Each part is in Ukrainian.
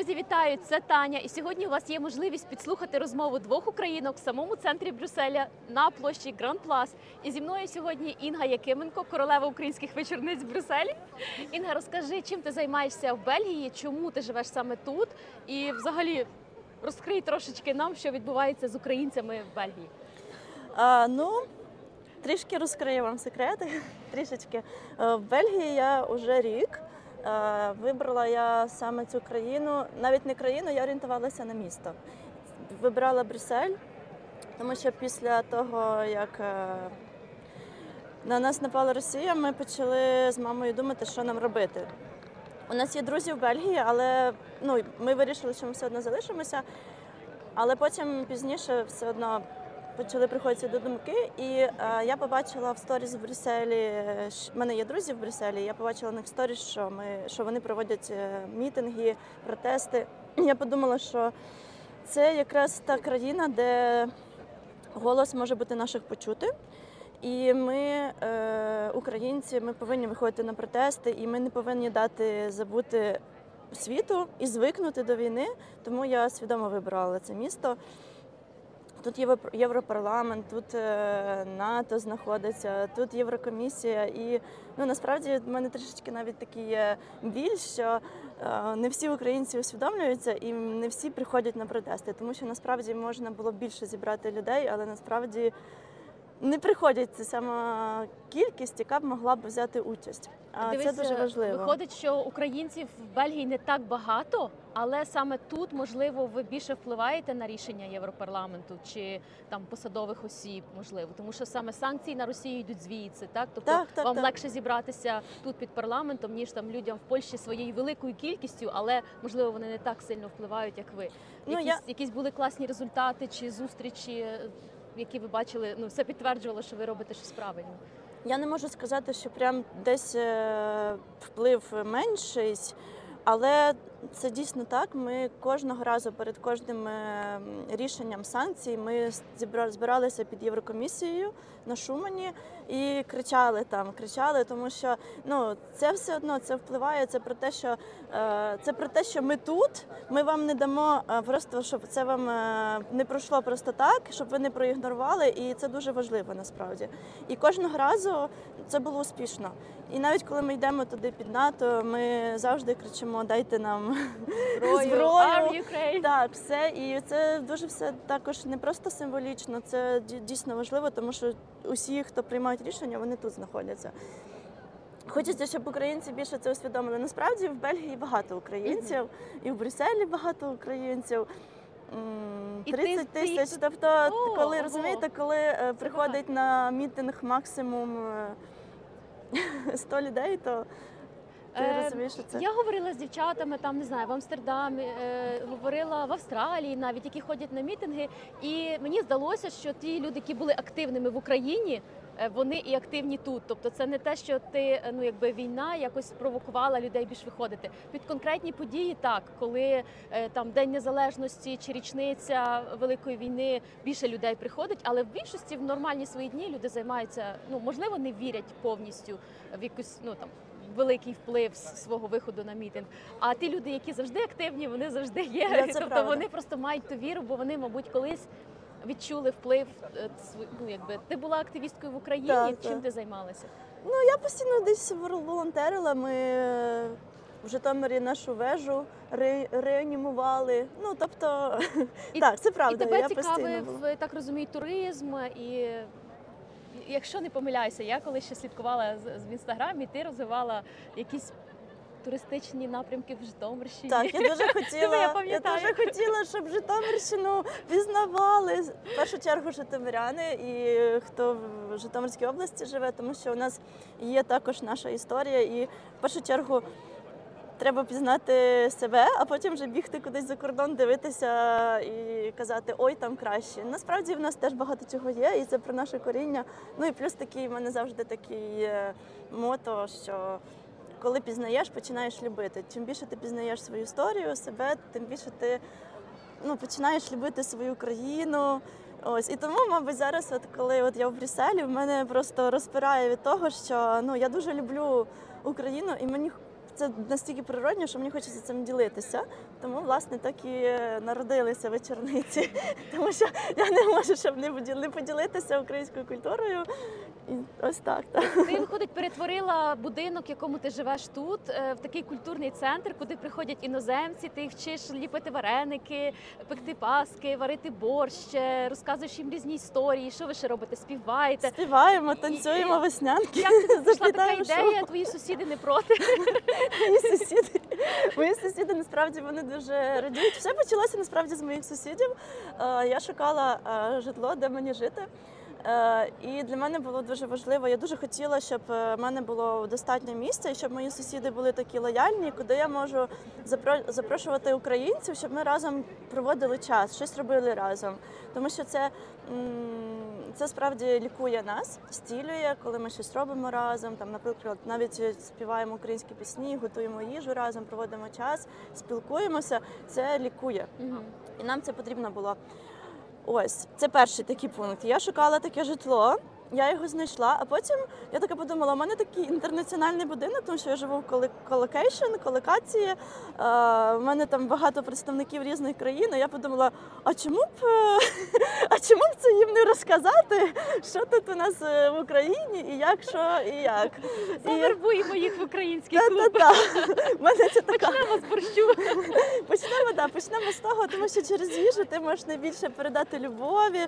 Друзі, вітаю! Це Таня. І сьогодні у вас є можливість підслухати розмову двох українок в самому центрі Брюсселя на площі Гранд Плас. І зі мною сьогодні Інга Якименко, королева українських вечорниць в Брюсселі. Інга, розкажи, чим ти займаєшся в Бельгії, чому ти живеш саме тут, і взагалі розкрий трошечки нам, що відбувається з українцями в Бельгії. А, ну, трішки розкрию вам секрети. Трішечки. Е, В Бельгії я вже рік. Е, Вибрала я саме цю країну, навіть не країну, я орієнтувалася на місто. Вибирала Брюссель, тому що після того, як е, на нас напала Росія, ми почали з мамою думати, що нам робити. У нас є друзі в Бельгії, але ну, ми вирішили, що ми все одно залишимося. Але потім пізніше все одно почали приходити до думки, і е, я побачила в сторіс в Брюсселі. е, в мене є друзі в Брюсселі. Я побачила в них сторіс, що ми що вони проводять е, мітинги, протести. Я подумала, що це якраз та країна, де голос може бути наших почути. І ми, е, українці, ми повинні виходити на протести, і ми не повинні дати забути світу і звикнути до війни. Тому я свідомо вибрала це місто. Тут Євро- Європарламент, тут е, НАТО знаходиться, тут Єврокомісія. І ну насправді в мене трішечки навіть такий є біль, що е, не всі українці усвідомлюються і не всі приходять на протести, тому що насправді можна було більше зібрати людей, але насправді не приходять ця сама кількість, яка б могла б взяти участь. А це дуже важливо. Виходить, що українців в Бельгії не так багато, але саме тут, можливо, ви більше впливаєте на рішення Європарламенту чи там посадових осіб, можливо, тому що саме санкції на Росію йдуть звідси, так тобто Так, так, вам так. легше зібратися тут під парламентом, ніж там людям в Польщі своєю великою кількістю, але можливо вони не так сильно впливають, як ви. Ну, Якісь, я- якісь були класні результати чи зустрічі, е, які ви бачили, ну все підтверджувало, що ви робите щось правильно. Я не можу сказати, що прям десь е, вплив менший, але це дійсно так. Ми кожного разу перед кожним е, рішенням санкцій ми зібра- збиралися під Єврокомісією на Шумані і кричали там, кричали, тому що ну це все одно це впливає. Це про те, що е, це про те, що ми тут. Ми вам не дамо е, просто, щоб це вам не пройшло просто так, щоб ви не проігнорували, і це дуже важливо насправді. І кожного разу це було успішно. І навіть коли ми йдемо туди під НАТО, ми завжди кричимо Дайте нам зброю. Arm Так, все, і це дуже все також не просто символічно, це дійсно важливо, тому що усі, хто приймають рішення, вони тут знаходяться. Хочеться, щоб українці більше це усвідомили. Насправді в Бельгії багато українців, і в Брюсселі багато українців. М, 30 тисяч. Тобто, О, коли ого. розумієте, коли е, приходить на мітинг максимум е, 100 людей, то ти Е, розумієш, що це Я говорила з дівчатами там, не знаю, в Амстердамі, е, говорила в Австралії, навіть які ходять на мітинги. І мені здалося, що ті люди, які були активними в Україні, е, вони і активні тут. Тобто, це не те, що ти е, ну якби війна якось спровокувала людей більш виходити. Під конкретні події, так коли е, там День Незалежності чи річниця Великої війни більше людей приходить, але в більшості в нормальні свої дні люди займаються. Ну можливо, не вірять повністю в якусь ну там великий вплив з свого виходу на мітинг. А ті люди, які завжди активні, вони завжди є. Да, тобто правда. вони просто мають ту віру, бо вони, мабуть, колись відчули вплив. е, Ну, якби ти була активісткою в Україні. Так, чим так. ти займалася? Ну, я постійно десь волонтерила. Ми в Житомирі нашу вежу ре- реанімували. Ну, тобто, І- так, це правда. і тебе я цікавив, так розумію, туризм і. Якщо не помиляюся, я коли ще слідкувала в інстаграмі, ти розвивала якісь туристичні напрямки в Житомирщині. Так, я дуже хотіла, я я, дуже хотіла, щоб Житомирщину пізнавали. В першу чергу житомиряни і хто в Житомирській області живе, тому що у нас є також наша історія, і в першу чергу треба пізнати себе, а потім вже бігти кудись за кордон, дивитися і казати Ой, там краще. Насправді в нас теж багато чого є, і це про наше коріння. Ну і плюс такий в мене завжди такий е, мото, що коли пізнаєш, починаєш любити. Чим більше ти пізнаєш свою історію, себе, тим більше ти ну, починаєш любити свою країну. Ось і тому, мабуть, зараз, от коли от я в Брюсселі, в мене просто розпирає від того, що ну я дуже люблю Україну, і мені це настільки природньо, що мені хочеться цим ділитися. Тому, власне, так і народилися вечорниці. Тому що я не можу, щоб не поділи- поділитися українською культурою. І ось так. так. Ти виходить, перетворила будинок, в якому ти живеш тут, е, в такий культурний центр, куди приходять іноземці. Ти їх вчиш ліпити вареники, пекти паски, варити борщ, е, розказуєш їм різні історії. Що ви ще робите? Співаєте? Співаємо, танцюємо веснянки. Як тобі прийшла така ідея? Твої сусіди не проти? Мої сусіди, мої сусіди насправді вони дуже радіють. Все почалося насправді з моїх сусідів. Е, Я шукала житло, де мені жити. Е, І для мене було дуже важливо. Я дуже хотіла, щоб е, в мене було достатньо місця, і щоб мої сусіди були такі лояльні, куди я можу запро- запрошувати українців, щоб ми разом проводили час, щось робили разом. Тому що це, це справді лікує нас, стілює, коли ми щось робимо разом. Там, наприклад, навіть співаємо українські пісні, готуємо їжу разом, проводимо час, спілкуємося. Це лікує. І нам це потрібно було. Ось, це перший такий пункт. Я шукала таке житло, я його знайшла, а потім я така подумала, у мене такий інтернаціональний будинок, тому що я живу в colocation, колокації. Е, У мене там багато представників різних країн. І я подумала, а чому б, е, а чому б це їм не розказати, що тут у нас е, в Україні і як, що і як. Завербуємо їх в український клуб. Почнемо з борщу. Почнемо, да, почнемо з того, тому що через їжу ти можеш найбільше передати любові,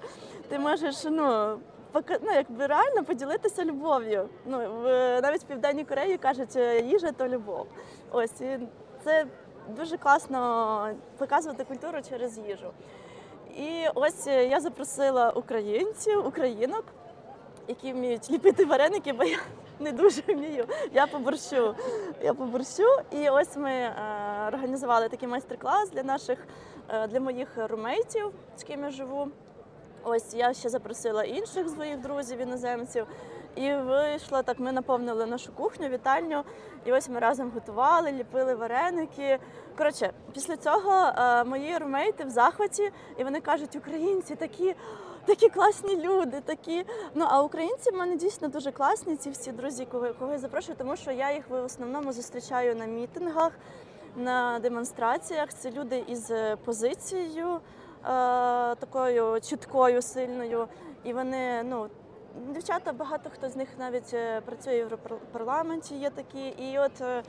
ти можеш ну, ну, якби реально поділитися любов'ю. Ну, в, навіть в Південній Кореї кажуть, е, їжа то любов. Ось і це дуже класно показувати культуру через їжу. І ось е, я запросила українців, українок, які вміють ліпити вареники, бо я не дуже вмію. Я по борщу. Я по борщу. І ось ми е, організували такий майстер-клас для наших, е, для моїх румейтів, з ким я живу. Ось я ще запросила інших своїх друзів, іноземців. І вийшло так, ми наповнили нашу кухню, вітальню, і ось ми разом готували, ліпили вареники. Коротше, після цього е, мої румейти в захваті, і вони кажуть, українці такі, такі класні люди, такі. Ну а українці в мене дійсно дуже класні. Ці всі друзі, кого, кого я запрошую, тому що я їх в основному зустрічаю на мітингах, на демонстраціях. Це люди із позицією такою чіткою, сильною. І вони, ну, дівчата, багато хто з них навіть е, працює в Європарламенті, є такі. І от е,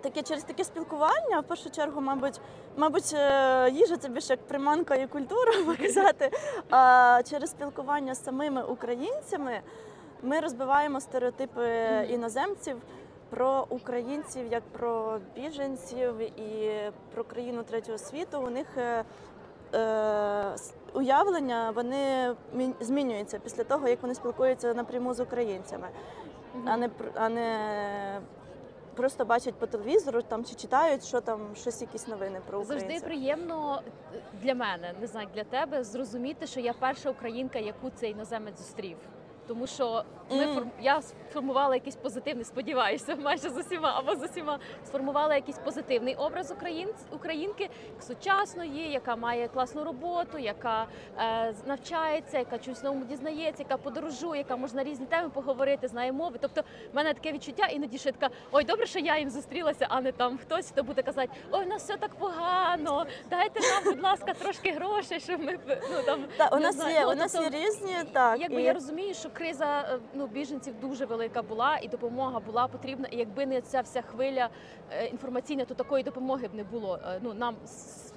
таке через таке спілкування, в першу чергу, мабуть, мабуть, е, їжа це більше як приманка і культура показати. А через спілкування з самими українцями ми розбиваємо стереотипи іноземців. Про українців як про біженців і про країну третього світу. У них е, е, уявлення вони мі- змінюються після того, як вони спілкуються напряму з українцями, а не а не просто бачать по телевізору там чи читають, що там щось якісь новини про українців. Завжди приємно е, для мене, не знаю, для тебе, зрозуміти, що я перша українка, яку цей іноземець зустрів. Тому що ми форм... я сформувала якийсь позитивний, сподіваюся, майже з усіма або з усіма сформувала якийсь позитивний образ українць, українки сучасної, яка має класну роботу, яка е, навчається, яка чогось новому дізнається, яка подорожує, яка може на різні теми поговорити, знає мови. Тобто, в мене таке відчуття, іноді я така, ой, добре, що я їм зустрілася, а не там хтось, хто буде казати, ой, у нас все так погано, дайте нам, будь ласка, трошки грошей, щоб ми ну там Та, у нас знаю, є, ну, у нас є тобто, різні так. Якби і- я розумію, що криза е, ну біженців дуже велика була, і допомога була потрібна. І якби не ця вся хвиля е, інформаційна, то такої допомоги б не було. Е, Ну нам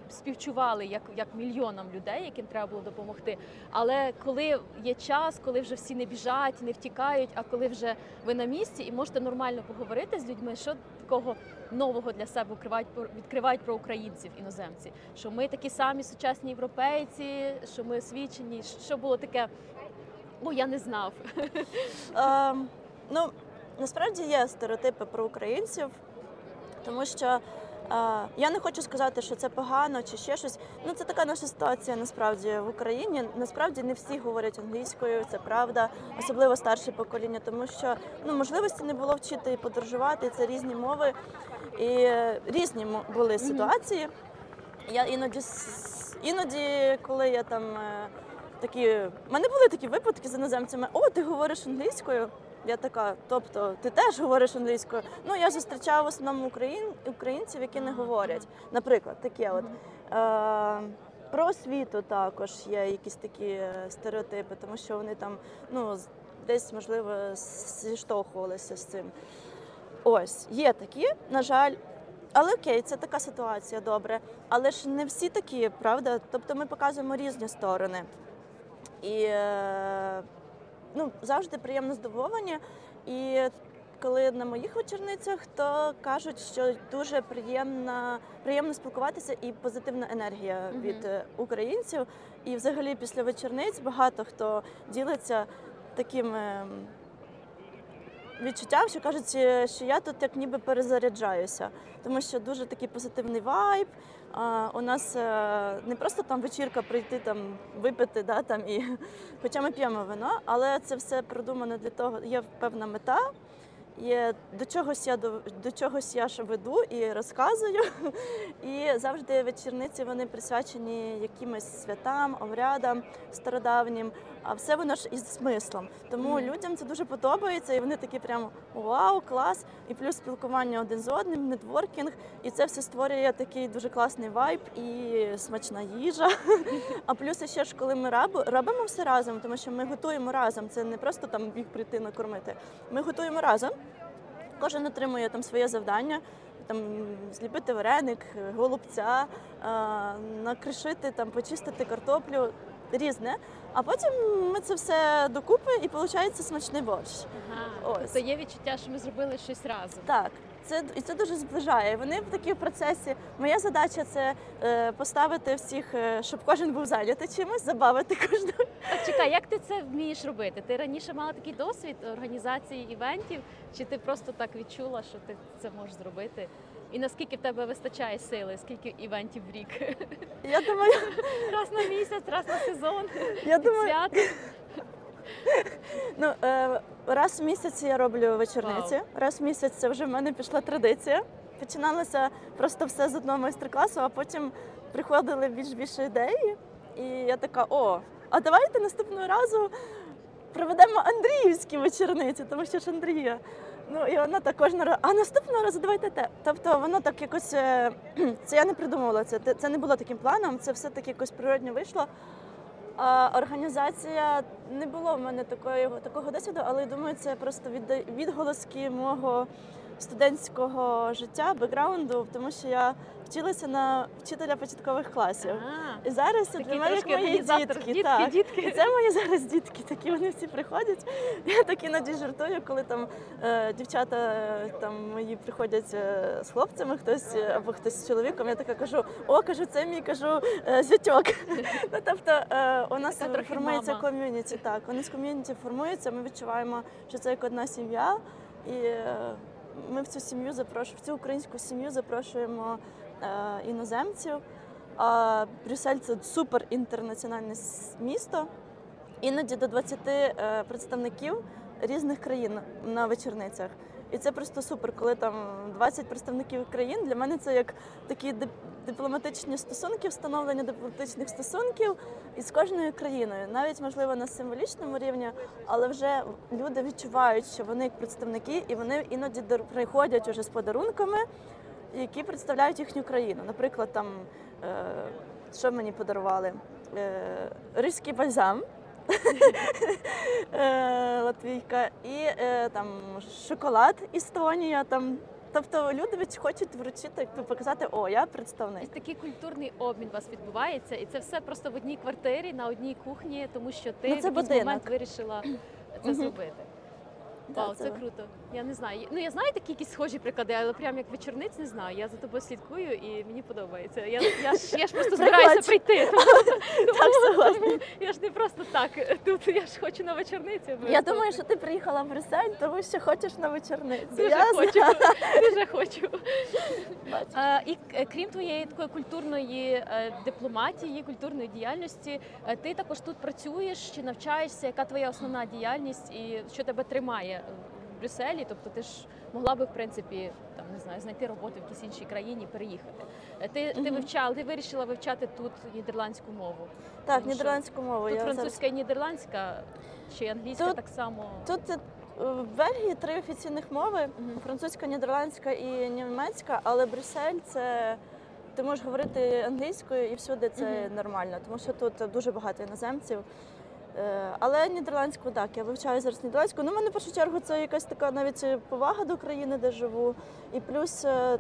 співчували як, як мільйонам людей, яким треба було допомогти. Але коли є час, коли вже всі не біжать, не втікають, а коли вже ви на місці і можете нормально поговорити з людьми, що такого нового для себе відкривають про- українців іноземці, що ми такі самі сучасні європейці, що ми освічені, що було таке. О, я не знав. Е, ну, насправді є стереотипи про українців, тому що е, я не хочу сказати, що це погано чи ще щось. Ну, це така наша ситуація насправді в Україні. Насправді не всі говорять англійською, це правда, особливо старше покоління, тому що ну, можливості не було вчити і подорожувати, це різні мови. І різні були ситуації. Я іноді іноді, коли я там е, такі. в мене були такі випадки з іноземцями, о, ти говориш англійською. Я така, тобто, ти теж говориш англійською? Ну, я зустрічаю в основному україн, українців, які не говорять. Наприклад, таке от. Е, про освіту також є якісь такі е, стереотипи, тому що вони там ну, десь, можливо, зіштовхувалися з цим. Ось, є такі, на жаль. Але окей, це така ситуація, добре. Але ж не всі такі, правда? Тобто ми показуємо різні сторони. І е, ну, завжди приємно здивовані. І коли на моїх вечорницях, то кажуть, що дуже приємно, приємно спілкуватися і позитивна енергія від е, українців. І взагалі після вечорниць багато хто ділиться таким відчуттям, що кажуть, е, що я тут як ніби перезаряджаюся, тому що дуже такий позитивний вайб. У нас е, не просто там вечірка прийти там випити, да, там і хоча ми п'ємо вино, але це все продумано для того, є певна мета. Є до чогось я до, до чогось я ж веду і розказую. І завжди вечірниці вони присвячені якимось святам, обрядам стародавнім. А все воно ж із смислом. Тому людям це дуже подобається, і вони такі прямо вау, клас! І плюс спілкування один з одним, нетворкінг. І це все створює такий дуже класний вайб і смачна їжа. А плюс ще ж, коли ми робимо все разом, тому що ми готуємо разом. Це не просто там їх прийти накормити. Ми готуємо разом. Кожен отримує там своє завдання. Там зліпити вареник, голубця, накришити, там почистити картоплю, різне. А потім ми це все докупи і виходить смачний борщ. Ага. Ось. Тобто є відчуття, що ми зробили щось разом. Так, це і це дуже зближає. Вони в такій процесі. Моя задача це е, поставити всіх, е, щоб кожен був зайнятий чимось, забавити кожного. Так, чекай, як ти це вмієш робити? Ти раніше мала такий досвід організації івентів, чи ти просто так відчула, що ти це можеш зробити? І наскільки в тебе вистачає сили? Скільки івентів в рік? Я думаю, Раз на місяць, раз на сезон, я думаю, свято. ну е, раз в місяць я роблю вечорниці. Раз в місяць це вже в мене пішла традиція. Починалося просто все з одного майстер-класу, а потім приходили більш більше ідеї. І я така: о, а давайте наступного разу проведемо Андріївські вечорниці, тому що ж Андрія. Ну і вона так кожного разу, а наступного разу давайте те. Тобто воно так якось е, це я не придумувала це. Це не було таким планом, це все таки якось природньо вийшло. А організація не було в мене такої такого досвіду, але я думаю, це просто від, відголоски мого студентського життя, бекграунду, тому що я вчилася на вчителя початкових класів. І зараз це для мене як мої дітки. Так. І це мої зараз дітки, такі вони всі приходять. Я так іноді жартую, коли там е, дівчата е, там мої приходять е, з хлопцями, хтось е, або хтось з чоловіком. Я така кажу: о, кажу, це мій кажу е, зятьок. ну тобто е, у нас Така трохи формується мама. ком'юніті. Так, вони з ком'юніті формуються. Ми відчуваємо, що це як одна сім'я, і е, ми в цю сім'ю запрошуємо, в цю українську сім'ю запрошуємо е, іноземців. А Брюссель це супер інтернаціональне місто. Іноді до 20 е, представників різних країн на вечорницях. І це просто супер, коли там 20 представників країн. Для мене це як такі дип- дипломатичні стосунки, встановлення дипломатичних стосунків із кожною країною, навіть можливо на символічному рівні, але вже люди відчувають, що вони як представники, і вони іноді приходять уже з подарунками, які представляють їхню країну. Наприклад, там е, що мені подарували? Е, Ризький бальзам. Е, Латвійка, і там шоколад Естонія. Там. Тобто люди хочуть вручити, показати, о, я представник. Ось такий культурний обмін у вас відбувається, і це все просто в одній квартирі, на одній кухні, тому що ти Ну, в якийсь будинок. момент вирішила це зробити. Вау, це круто. Я не знаю. Ну я знаю такі якісь схожі приклади, але прям як вечорниць не знаю. Я за тобою слідкую і мені подобається. Я, я, ж, я ж просто збираюся прийти. Тому, Так, согласна. я ж не просто так тут. Я ж хочу на вечорниці. Я думаю, що ти приїхала в Брюссель, тому що хочеш на вечорницю. дуже Я хочу. Дуже хочу. І е, крім твоєї такої культурної е, дипломатії, культурної діяльності, е, ти також тут працюєш чи навчаєшся? Яка твоя основна діяльність і що тебе тримає в Брюсселі? Тобто ти ж могла би в принципі там не знаю знайти роботу в якійсь іншій країні, переїхати. Е, Ти, ти вивчала, ти вирішила вивчати тут нідерландську мову. Так, Тому нідерландську мову. Тут я зараз французька і нідерландська, чи англійська Тут- так само. Тут е, В Бельгії три офіційних мови: Мгм. французька, нідерландська і німецька, але Брюссель це ти можеш говорити англійською і всюди це Мгм. нормально, тому що тут дуже багато іноземців. Е, Але нідерландську так, я вивчаю зараз нідерландську. Ну, в мене в першу чергу це якась така навіть повага до країни, де живу. І плюс е,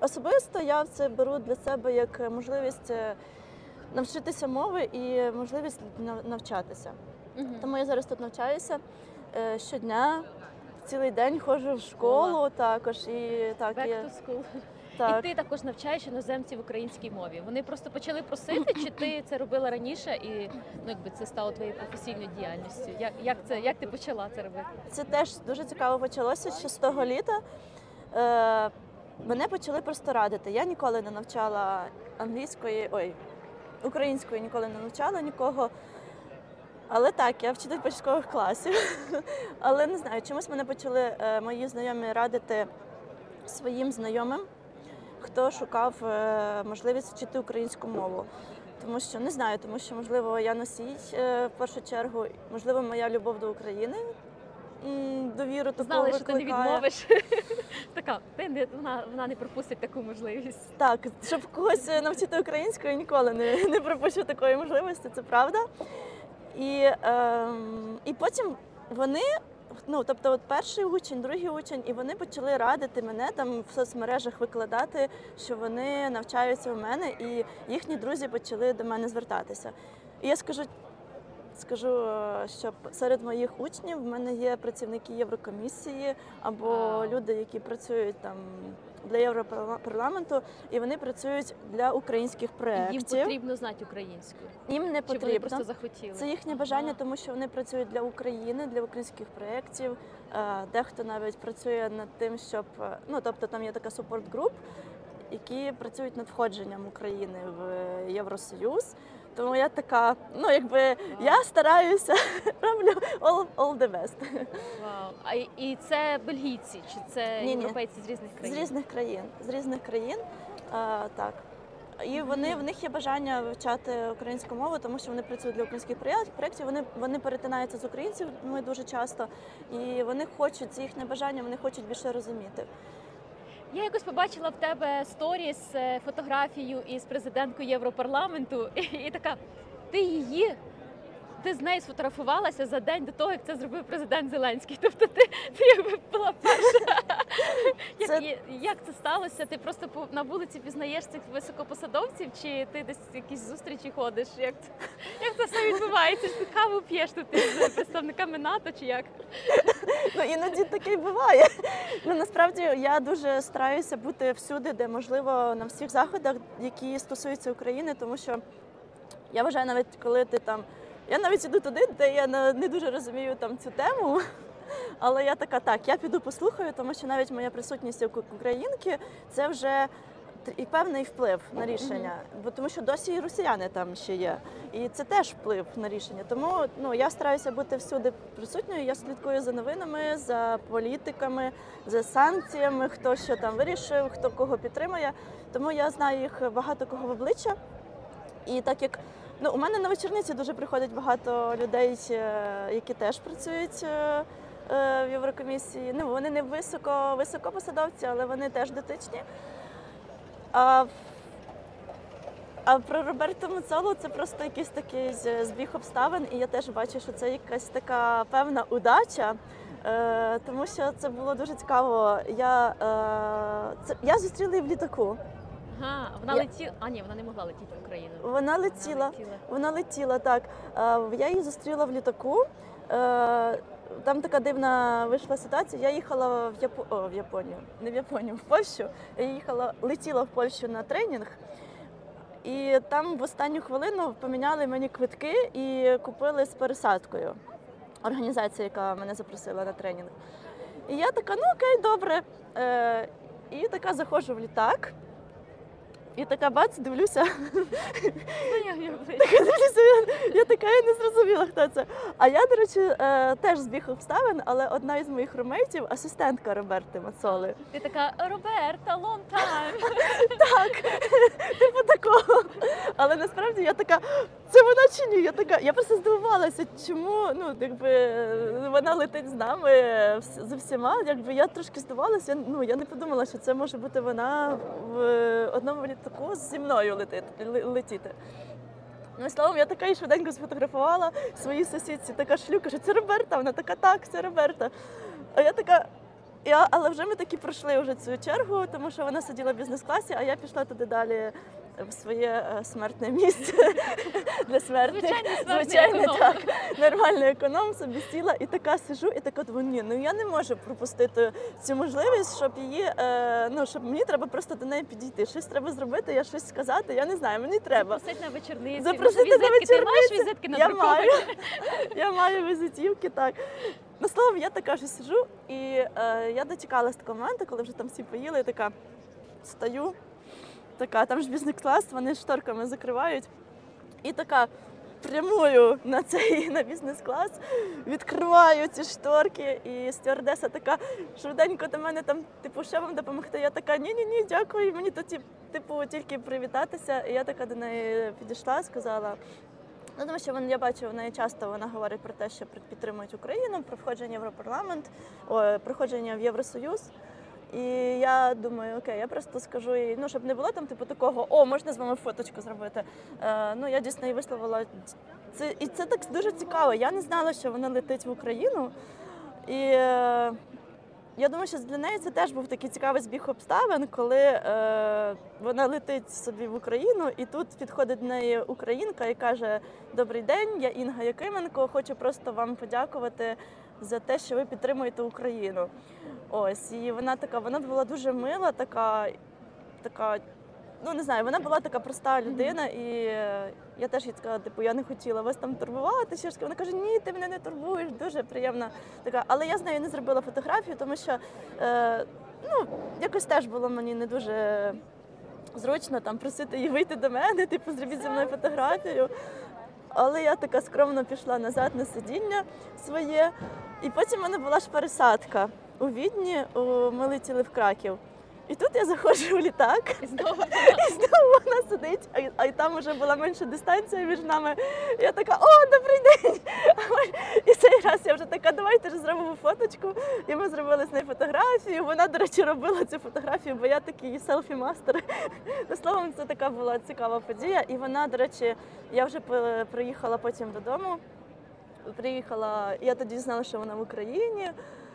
особисто я це беру для себе як можливість е, навчитися мови і можливість навчатися. Мгм. Тому я зараз тут навчаюся щодня, цілий день ходжу в школу Школа. також. І так, Back to school. Так. І ти також навчаєш іноземців українській мові. Вони просто почали просити, чи ти це робила раніше, і ну якби це стало твоєю професійною діяльністю? Як, як це як ти почала це робити? Це теж дуже цікаво почалося ще з того літа. Е, мене почали просто радити. Я ніколи не навчала англійської, ой, української ніколи не навчала нікого. Але так, я вчитель початкових класів. Але не знаю, чомусь мене почали е, мої знайомі радити своїм знайомим, хто шукав е, можливість вчити українську мову. Тому що не знаю, тому що можливо я носій е, в першу чергу, можливо, моя любов до України. Довіру таку Знали, що ти не відмовиш. Така, ти не вона, вона не пропустить таку можливість. Так, щоб когось е, навчити українською, ніколи не, не пропущу такої можливості, це правда. І, ем, і потім вони, ну тобто, от перший учень, другий учень, і вони почали радити мене там в соцмережах викладати, що вони навчаються у мене, і їхні друзі почали до мене звертатися. І я скажу. Скажу, е, що серед моїх учнів в мене є працівники Єврокомісії або люди, які працюють там для Європарламенту, і вони працюють для українських І їм потрібно знати українську. Їм не Чи вони потрібно. просто захотіли? Це їхнє бажання, тому що вони працюють для України, для українських проєктів. Е, Дехто навіть працює над тим, щоб е, ну тобто там є така супорт груп, які працюють над входженням України в Євросоюз. Тому я така, ну якби я стараюся, роблю all, all the best. Вау. А і- і це бельгійці, чи це Ні-ні. європейці з різних країн? З різних країн. З різних країн. А, так. І вони в них є бажання вивчати українську мову, тому що вони працюють для українських проєк- проєктів. Вони вони перетинаються з українцями дуже часто, і вони хочуть це їхнє бажання, вони хочуть більше розуміти. Я якось побачила в тебе сторіс е, фотографію із президенткою Європарламенту, і така ти її. Ти з нею сфотографувалася за день до того, як це зробив президент Зеленський. Тобто ти, ти якби була перша. Як, Це- як це сталося? Ти просто на вулиці пізнаєш цих високопосадовців, чи ти десь якісь зустрічі ходиш? Як, це- як це все відбувається? Ти каву п'єш тут із представниками НАТО, чи як? Ну іноді таке й буває. Ну насправді я дуже стараюся бути всюди, де можливо на всіх заходах, які стосуються України, тому що я вважаю, навіть коли ти там. Я навіть іду туди, де я не дуже розумію там цю тему. Але я така, так, я піду послухаю, тому що навіть моя присутність як українки це вже і певний вплив на рішення, бо тому що досі і росіяни там ще є, і це теж вплив на рішення. Тому ну я стараюся бути всюди присутньою. Я слідкую за новинами, за політиками, за санкціями, хто що там вирішив, хто кого підтримує. Тому я знаю їх багато кого в обличчя. І так як ну, у мене на вечорниці дуже приходить багато людей, е, які теж працюють е, е, в Єврокомісії. Ну, вони не високо, високопосадовці, але вони теж дотичні. А, а про Роберто Мацоло це просто якийсь такий збіг обставин, і я теж бачу, що це якась така певна удача. Тому що це було дуже цікаво. Я, це, я зустріла її в літаку. Ага, вона Я- летіла. А ні, вона не могла летіти в Україну. Вона летіла. летіла. Вона летіла так. Е, Я її зустріла в літаку. Е, Там така дивна вийшла ситуація. Я їхала в Япо... О, в Японію, не в Японію, в Польщу. Я їхала, летіла в Польщу на тренінг. І там в останню хвилину поміняли мені квитки і купили з пересадкою. Організація, яка мене запросила на тренінг. І я така, ну окей, добре. Е, і така заходжу в літак. І така бац, дивлюся, Знайомі. Дивлюся, я така я не зрозуміла, хто це. А я, до речі, е, теж збіг обставин, але одна із моїх румейтів асистентка Роберти Мацоли. Ти така Роберта, long time. Так, типу такого. Але насправді я така, це вона чи ні? Я така, я просто здивувалася, чому ну, якби, вона летить з нами з всіма. Якби я трошки здивувалася, я, ну, я не подумала, що це може бути вона в одному літаку зі мною летіти. Ну, словом, я така і швиденько сфотографувала своїй сусідці, така шлюка, що це Роберта. Вона така, так, це Роберта. А я така. Я, але вже ми таки пройшли вже цю чергу, тому що вона сиділа в бізнес-класі, а я пішла туди далі в своє е, смертне місце для смерті. Звичайно, так. Нормальний економ собі сіла і така сижу, і така думаю, ні, ну я не можу пропустити цю можливість, щоб її, е, ну щоб мені треба просто до неї підійти. Щось треба зробити, я щось сказати. Я не знаю, мені треба. Запросить на вечорниці. Запросити Може, на візитки. Ти маєш візитки на Я маю. Я маю візитівки, так. Ну, словом, я така ж сижу, і е, я дочекалась такого моменту, коли вже там всі поїли, і така стою, така, там ж бізнес-клас, вони шторками закривають. І така прямую на цей на бізнес-клас, відкриваю ці шторки, і стюардеса така швиденько до мене там, типу, що вам допомогти? Я така, ні-ні, ні, дякую. Мені тут, типу, тільки привітатися. І я така до неї підійшла, сказала. Ну, тому що вон, я бачу, в неї часто вона говорить про те, що підтримують Україну, про входження в Європарламент, о, проходження в Євросоюз. І я думаю, окей, я просто скажу їй, ну щоб не було там, типу, такого, о, можна з вами фоточку зробити. Е, ну я дійсно їй висловила це, і це так дуже цікаво. Я не знала, що вона летить в Україну. І е, я думаю, що для неї це теж був такий цікавий збіг обставин, коли е, вона летить собі в Україну, і тут підходить до неї українка і каже: Добрий день, я Інга Якименко. Хочу просто вам подякувати за те, що ви підтримуєте Україну. Ось, і вона така, вона була дуже мила, така, така. Ну не знаю, вона була така проста людина, і я теж їй сказала, типу, я не хотіла вас там турбувати. Ще ж вона каже, ні, ти мене не турбуєш, дуже приємна така. Але я з нею не зробила фотографію, тому що е, ну, якось теж було мені не дуже зручно там просити її вийти до мене, типу, зробіть зі мною фотографію. Але я така скромно пішла назад на сидіння своє. І потім в мене була ж пересадка у Відні. Ми летіли в Краків. І тут я заходжу в літак, І знову і знову вона сидить, а й там вже була менша дистанція між нами. Я така, о, добрий день! І цей раз я вже така, давайте ж зробимо фоточку. І ми зробили з нею фотографію. Вона, до речі, робила цю фотографію, бо я такий селфі-мастер. Ну, Словом, це така була цікава подія. І вона, до речі, я вже приїхала потім додому. Приїхала, я тоді знала, що вона в Україні.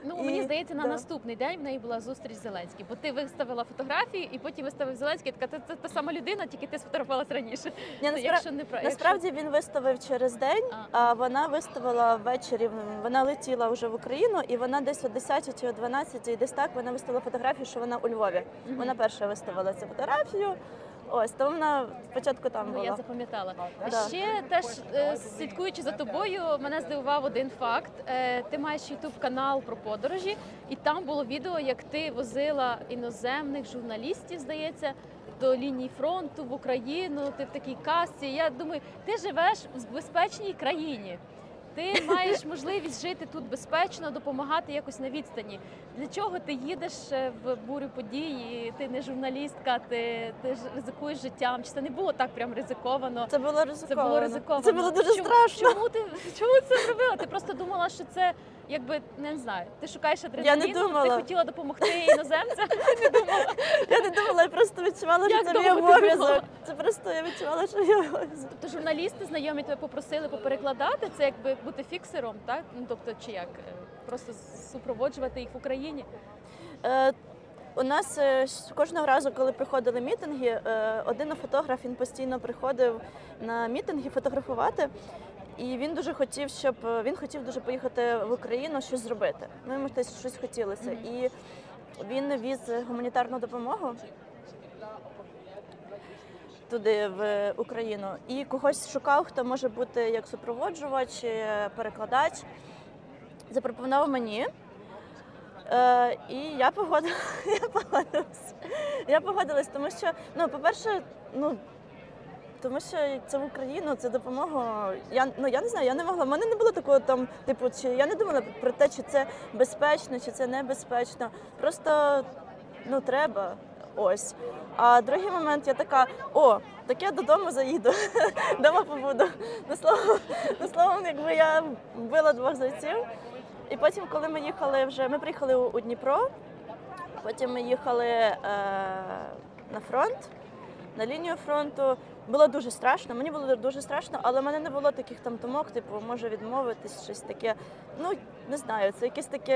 Ну, І- мені здається, на да. наступний день в неї була зустріч з Зеленським, бо ти виставила фотографії, і потім виставив Зеленський. Така це, це та сама людина, тільки ти сфотографувалась раніше. Ні, Ну, наспра- якщо не про Насправді він виставив через день, А. а вона виставила ввечері. Вона летіла вже в Україну, і вона десь о 10 чи о 12, і десь так вона виставила фотографію, що вона у Львові. Мгм. Вона перша виставила цю фотографію. Ось то вона спочатку там Ну, я запам'ятала. Да. Ще теж е, слідкуючи за тобою, мене здивував один факт. Е, Ти маєш ютуб канал про подорожі, і там було відео, як ти возила іноземних журналістів, здається. До лінії фронту в Україну, ти в такій касці. Я думаю, ти живеш в безпечній країні. Ти маєш можливість жити тут безпечно, допомагати якось на відстані. Для чого ти їдеш е, в бурю подій? Ти не журналістка, ти, ти ж ризикуєш життям. Чи це не було так прям ризиковано? Це було Це було ризиковано. Це було дуже чому, страшно. Чому ти чому це зробила? Ти просто думала, що це якби не знаю. Ти шукаєш адреналіну, ти думала. хотіла допомогти іноземцям. Не думала. Я не думала, я просто відчувала, що це мій ти обов'язок. Це просто я відчувала, що я обов'язок. Тобто журналісти знайомі тебе попросили поперекладати. Це якби бути фіксером, так? Ну тобто, чи як Е, просто супроводжувати їх в Україні. Е, У нас е, кожного разу, коли приходили мітинги, е, один фотограф він постійно приходив на мітинги фотографувати. І він дуже хотів, щоб він хотів дуже поїхати в Україну щось зробити. Ну йому теж щось хотілося. Мгм. І він віз гуманітарну допомогу туди, в Україну, і когось шукав, хто може бути як супроводжувач, е, перекладач. Запропонував мені. Е, і я погодила, я погодилась. Я погодилась, тому що, ну, по-перше, ну. Тому що це в Україну, це допомога. Я ну я не знаю, я не могла. У мене не було такого там, типу, чи я не думала про те, чи це безпечно, чи це небезпечно. Просто ну треба. Ось. А другий момент я така: о, так я додому заїду, дома побуду. На словом, на словом, якби я вбила двох зайців. І потім, коли ми їхали вже, ми приїхали у, Дніпро, потім ми їхали е, на фронт, на лінію фронту. Було дуже страшно, мені було дуже страшно, але в мене не було таких там думок, типу, може відмовитись, щось таке. Ну, не знаю, це якесь таке.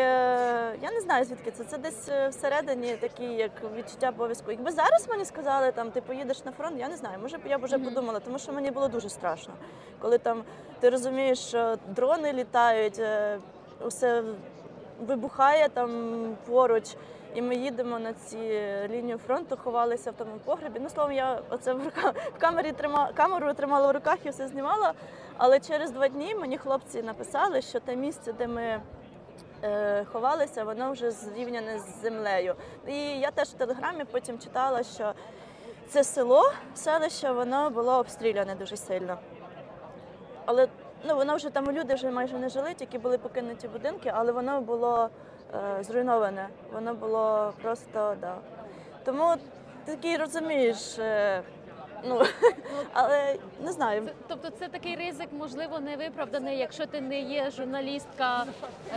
Я не знаю, звідки це. Це десь е, всередині такі, як відчуття обов'язку. Якби зараз мені сказали, там ти поїдеш на фронт, я не знаю, може б я б вже Мгм. подумала, тому що мені було дуже страшно. Коли там ти розумієш, що дрони літають, е, усе вибухає там поруч. І ми їдемо на ці лінію фронту, ховалися в тому погребі. Ну, словом, я оце в рука в камері трима камеру тримала в руках і все знімала. Але через два дні мені хлопці написали, що те місце, де ми е, ховалися, воно вже зрівняне з землею. І я теж в телеграмі потім читала, що це село, селище, воно було обстріляне дуже сильно. Але ну, воно вже там люди вже майже не жили, тільки були покинуті будинки, але воно було зруйноване. Воно було просто, да. Тому такий розумієш, е, ну, але не знаю. Це- Тобто це такий ризик, можливо, не виправданий, якщо ти не є журналістка,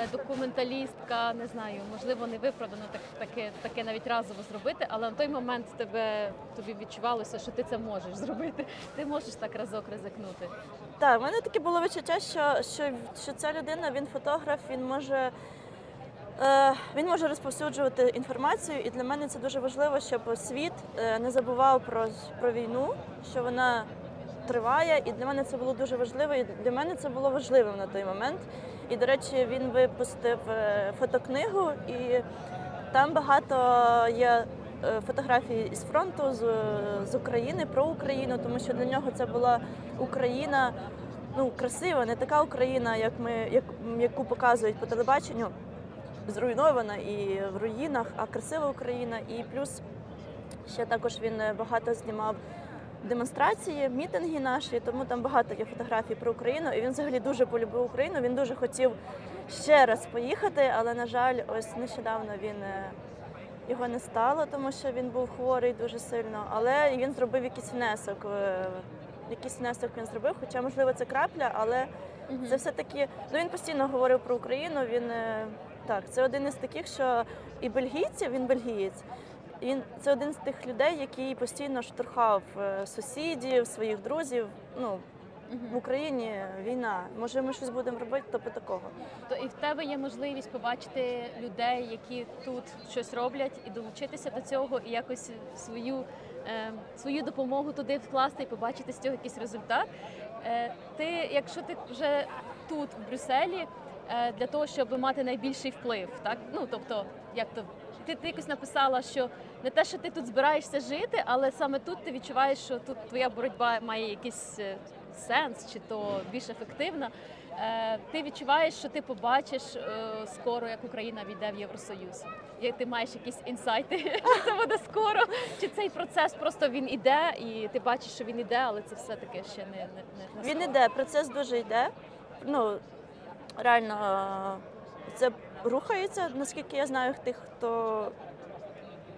е, документалістка, не знаю, можливо, не виправдано так, таке, таке навіть разово зробити, але на той момент тебе тобі відчувалося, що ти це можеш зробити. Ти можеш так разок ризикнути. Так, в мене таке було відчуття, що, що, що ця людина, він фотограф, він може. Е, він може розповсюджувати інформацію, і для мене це дуже важливо, щоб світ е, не забував про, про війну, що вона триває. І для мене це було дуже важливо. І для мене це було важливим на той момент. І, до речі, він випустив е, фотокнигу, і там багато є фотографій із фронту, з, з України, про Україну, тому що для нього це була Україна ну, красива, не така Україна, як ми, як, яку показують по телебаченню, зруйнована і в руїнах, а красива Україна. І плюс ще також він е, багато знімав демонстрації, мітинги наші, тому там багато є фотографій про Україну. І він взагалі дуже полюбив Україну. Він дуже хотів ще раз поїхати, але, на жаль, ось нещодавно він. е, Його не стало, тому що він був хворий дуже сильно, але він зробив якийсь внесок. е, Якийсь внесок він зробив, хоча, можливо, це крапля, але це все-таки. Ну він постійно говорив про Україну. Він так, це один із таких, що і бельгійці, він бельгієць. Він це один з тих людей, який постійно штурхав е, сусідів, своїх друзів. Ну в Україні війна. Може, ми щось будемо робити, то по такого. То і в тебе є можливість побачити людей, які тут щось роблять, і долучитися до цього, і якось свою, е, свою допомогу туди вкласти і побачити з цього якийсь результат. Е, ти, якщо ти вже тут, в Брюсселі, для того, щоб мати найбільший вплив, так ну тобто, як то ти, ти якось написала, що не те, що ти тут збираєшся жити, але саме тут ти відчуваєш, що тут твоя боротьба має якийсь е, сенс, чи то більш ефективна. Е, Ти відчуваєш, що ти побачиш е, скоро, як Україна війде в Євросоюз. Як ти маєш якісь інсайти, чи це буде скоро, чи цей процес просто він іде, і ти бачиш, що він іде, але це все таки ще не, не, не, не Він іде, процес дуже йде. Ну реально е, це рухається, наскільки я знаю тих, хто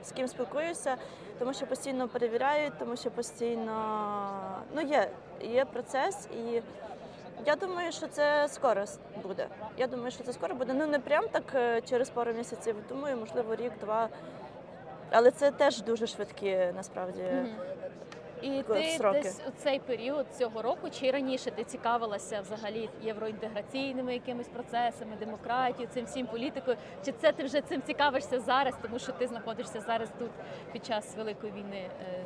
з ким спілкуюся, тому що постійно перевіряють, тому що постійно ну є, є процес, і я думаю, що це скоро буде. Я думаю, що це скоро буде. Ну не прям так е, через пару місяців. Думаю, можливо, рік-два. Але це теж дуже швидкі насправді. Мгм. І ти сроки. десь у цей період цього року чи раніше ти цікавилася взагалі євроінтеграційними якимись процесами, демократією, цим всім політикою? Чи це ти вже цим цікавишся зараз, тому що ти знаходишся зараз тут під час великої війни? Е,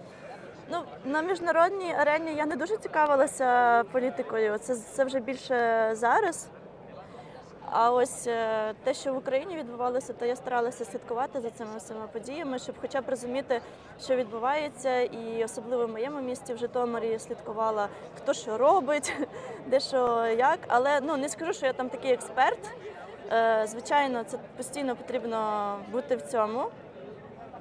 Ну, на міжнародній арені я не дуже цікавилася політикою. Це, це вже більше зараз. А ось е, те, що в Україні відбувалося, то я старалася слідкувати за цими всіма подіями, щоб хоча б розуміти, що відбувається, і особливо в моєму місті в Житомирі слідкувала, хто що робить, де що як. Але ну не скажу, що я там такий експерт. Е, Звичайно, це постійно потрібно бути в цьому.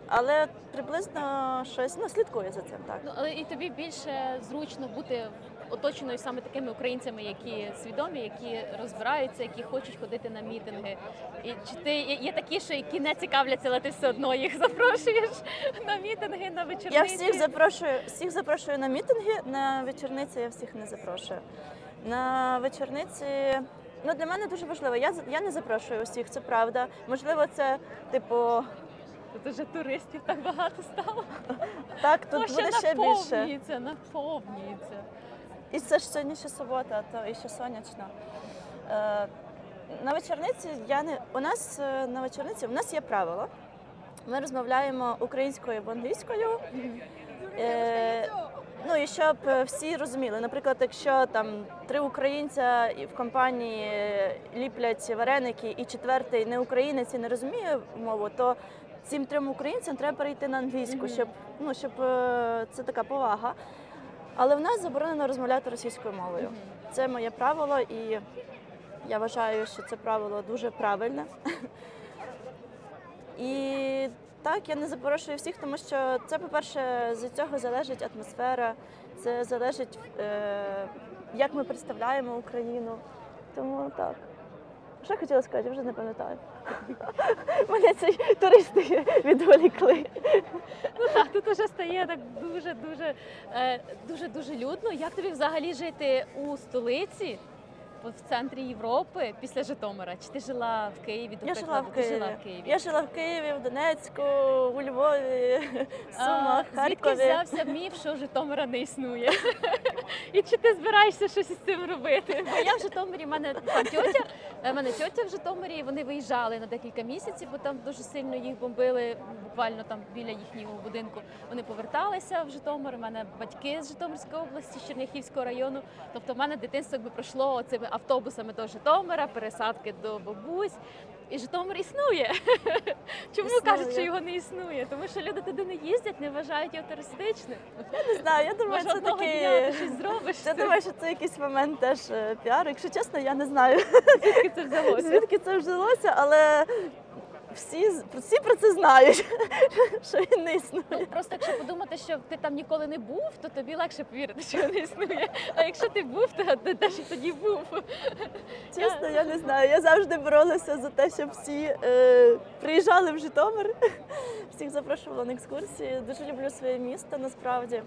Але приблизно щось ну, слідкую за цим так. Ну але і тобі більше зручно бути оточеною саме такими українцями, які свідомі, які розбираються, які хочуть ходити на мітинги. І чи ти є такі, що які не цікавляться, але ти все одно їх запрошуєш на мітинги, на вечорниці? Я всіх запрошую, всіх запрошую на мітинги. На вечорниці я всіх не запрошую. На вечорниці. Ну, для мене дуже важливо. Я, я не запрошую усіх, це правда. Можливо, це типу Тут вже туристів так багато стало. так, тут буде ще більше. наповнюється, наповнюється. І це ж сьогодні ще субота, то і ще сонячно. Е, на вечорниці я не у нас е, на вечорниці у нас є правило. Ми розмовляємо українською або англійською. Е, ну і щоб е, всі розуміли, наприклад, якщо там три українця в компанії ліплять вареники, і четвертий не українець і не розуміє мову, то цим трьом українцям треба перейти на англійську, щоб ну щоб це така повага. Але в нас заборонено розмовляти російською мовою. Це моє правило, і я вважаю, що це правило дуже правильне. І так, я не запрошую всіх, тому що це, по-перше, з цього залежить атмосфера, це залежить, е, як ми представляємо Україну. Тому так. Що я хотіла сказати, я вже не пам'ятаю. Мене ці туристи відволікли. Ну так, тут уже стає так дуже, дуже, е, дуже, дуже людно. Як тобі взагалі жити у столиці, в центрі Європи після Житомира? Чи ти жила в Києві? До Я жила в Києві. жила в Києві. Я жила в Києві, в Донецьку, у Львові, в А, Сумах, Звідки взявся міф, що Житомира не існує? І чи ти збираєшся щось із цим робити? Бо я в Житомирі, в мене там тьотя, в мене тьотя в Житомирі, вони виїжджали на декілька місяців, бо там дуже сильно їх бомбили, буквально там біля їхнього будинку. Вони поверталися в Житомир. У мене батьки з Житомирської області, з Черняхівського району. Тобто, в мене дитинство якби пройшло цими автобусами до Житомира, пересадки до бабусь. І Житомир існує. Чому Існує. кажуть, що його не існує? Тому що люди туди не їздять, не вважають його туристичним. Я Не знаю, я думаю, Може, це одного дня ти щось зробиш. Я думаю, що це якийсь момент теж е, піару. Якщо чесно, я не знаю, звідки це взялося. звідки це взялося, але всі, всі про це знають, що він не існує. Ну просто якщо подумати, що ти там ніколи не був, то тобі легше повірити, що він не існує. А якщо ти був, то ти теж тоді був. Чесно, я не знаю. Я завжди боролася за те, щоб всі е, приїжджали в Житомир. Всіх запрошувала на екскурсії. Дуже люблю своє місто насправді.